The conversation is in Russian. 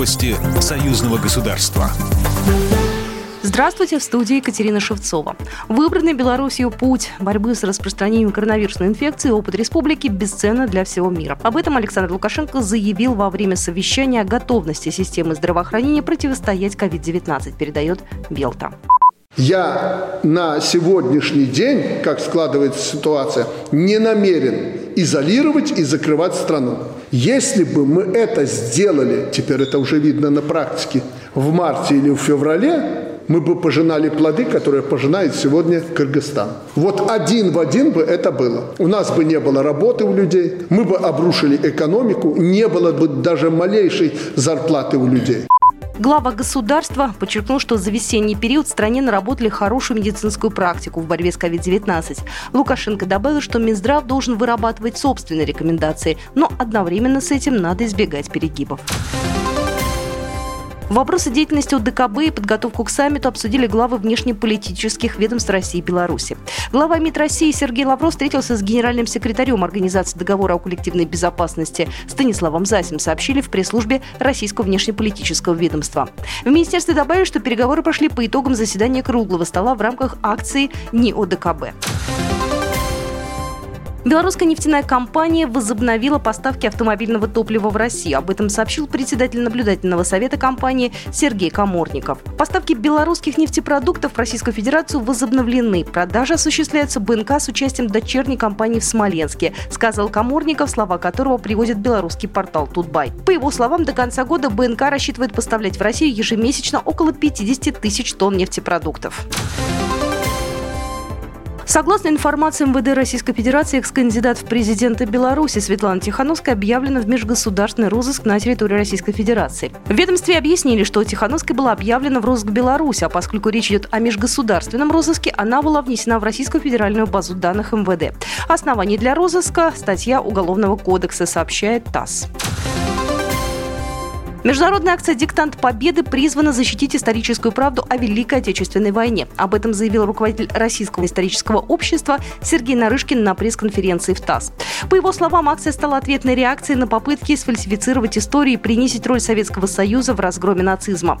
Новости союзного государства. Здравствуйте, в студии Екатерина Шевцова. Выбранный Белоруссию путь борьбы с распространением коронавирусной инфекции опыт республики бесценно для всего мира. Об этом Александр Лукашенко заявил во время совещания о готовности системы здравоохранения противостоять COVID-19, передает Белта. Я на сегодняшний день, как складывается ситуация, не намерен изолировать и закрывать страну. Если бы мы это сделали, теперь это уже видно на практике, в марте или в феврале, мы бы пожинали плоды, которые пожинает сегодня Кыргызстан. Вот один в один бы это было. У нас бы не было работы у людей, мы бы обрушили экономику, не было бы даже малейшей зарплаты у людей. Глава государства подчеркнул, что за весенний период в стране наработали хорошую медицинскую практику в борьбе с COVID-19. Лукашенко добавил, что Минздрав должен вырабатывать собственные рекомендации, но одновременно с этим надо избегать перегибов. Вопросы деятельности ОДКБ и подготовку к саммиту обсудили главы внешнеполитических ведомств России и Беларуси. Глава МИД России Сергей Лавров встретился с генеральным секретарем Организации договора о коллективной безопасности Станиславом Засим, сообщили в пресс-службе Российского внешнеполитического ведомства. В министерстве добавили, что переговоры прошли по итогам заседания круглого стола в рамках акции «Не ОДКБ». Белорусская нефтяная компания возобновила поставки автомобильного топлива в Россию. Об этом сообщил председатель наблюдательного совета компании Сергей Коморников. Поставки белорусских нефтепродуктов в Российскую Федерацию возобновлены. Продажи осуществляются БНК с участием дочерней компании в Смоленске, сказал Коморников, слова которого приводит белорусский портал Тутбай. По его словам, до конца года БНК рассчитывает поставлять в Россию ежемесячно около 50 тысяч тонн нефтепродуктов. Согласно информации МВД Российской Федерации, экс-кандидат в президенты Беларуси Светлана Тихановская объявлена в межгосударственный розыск на территории Российской Федерации. В ведомстве объяснили, что Тихановская была объявлена в розыск Беларуси, а поскольку речь идет о межгосударственном розыске, она была внесена в Российскую федеральную базу данных МВД. Оснований для розыска – статья Уголовного кодекса, сообщает ТАСС. Международная акция «Диктант Победы» призвана защитить историческую правду о Великой Отечественной войне. Об этом заявил руководитель Российского исторического общества Сергей Нарышкин на пресс-конференции в ТАСС. По его словам, акция стала ответной реакцией на попытки сфальсифицировать историю и принизить роль Советского Союза в разгроме нацизма.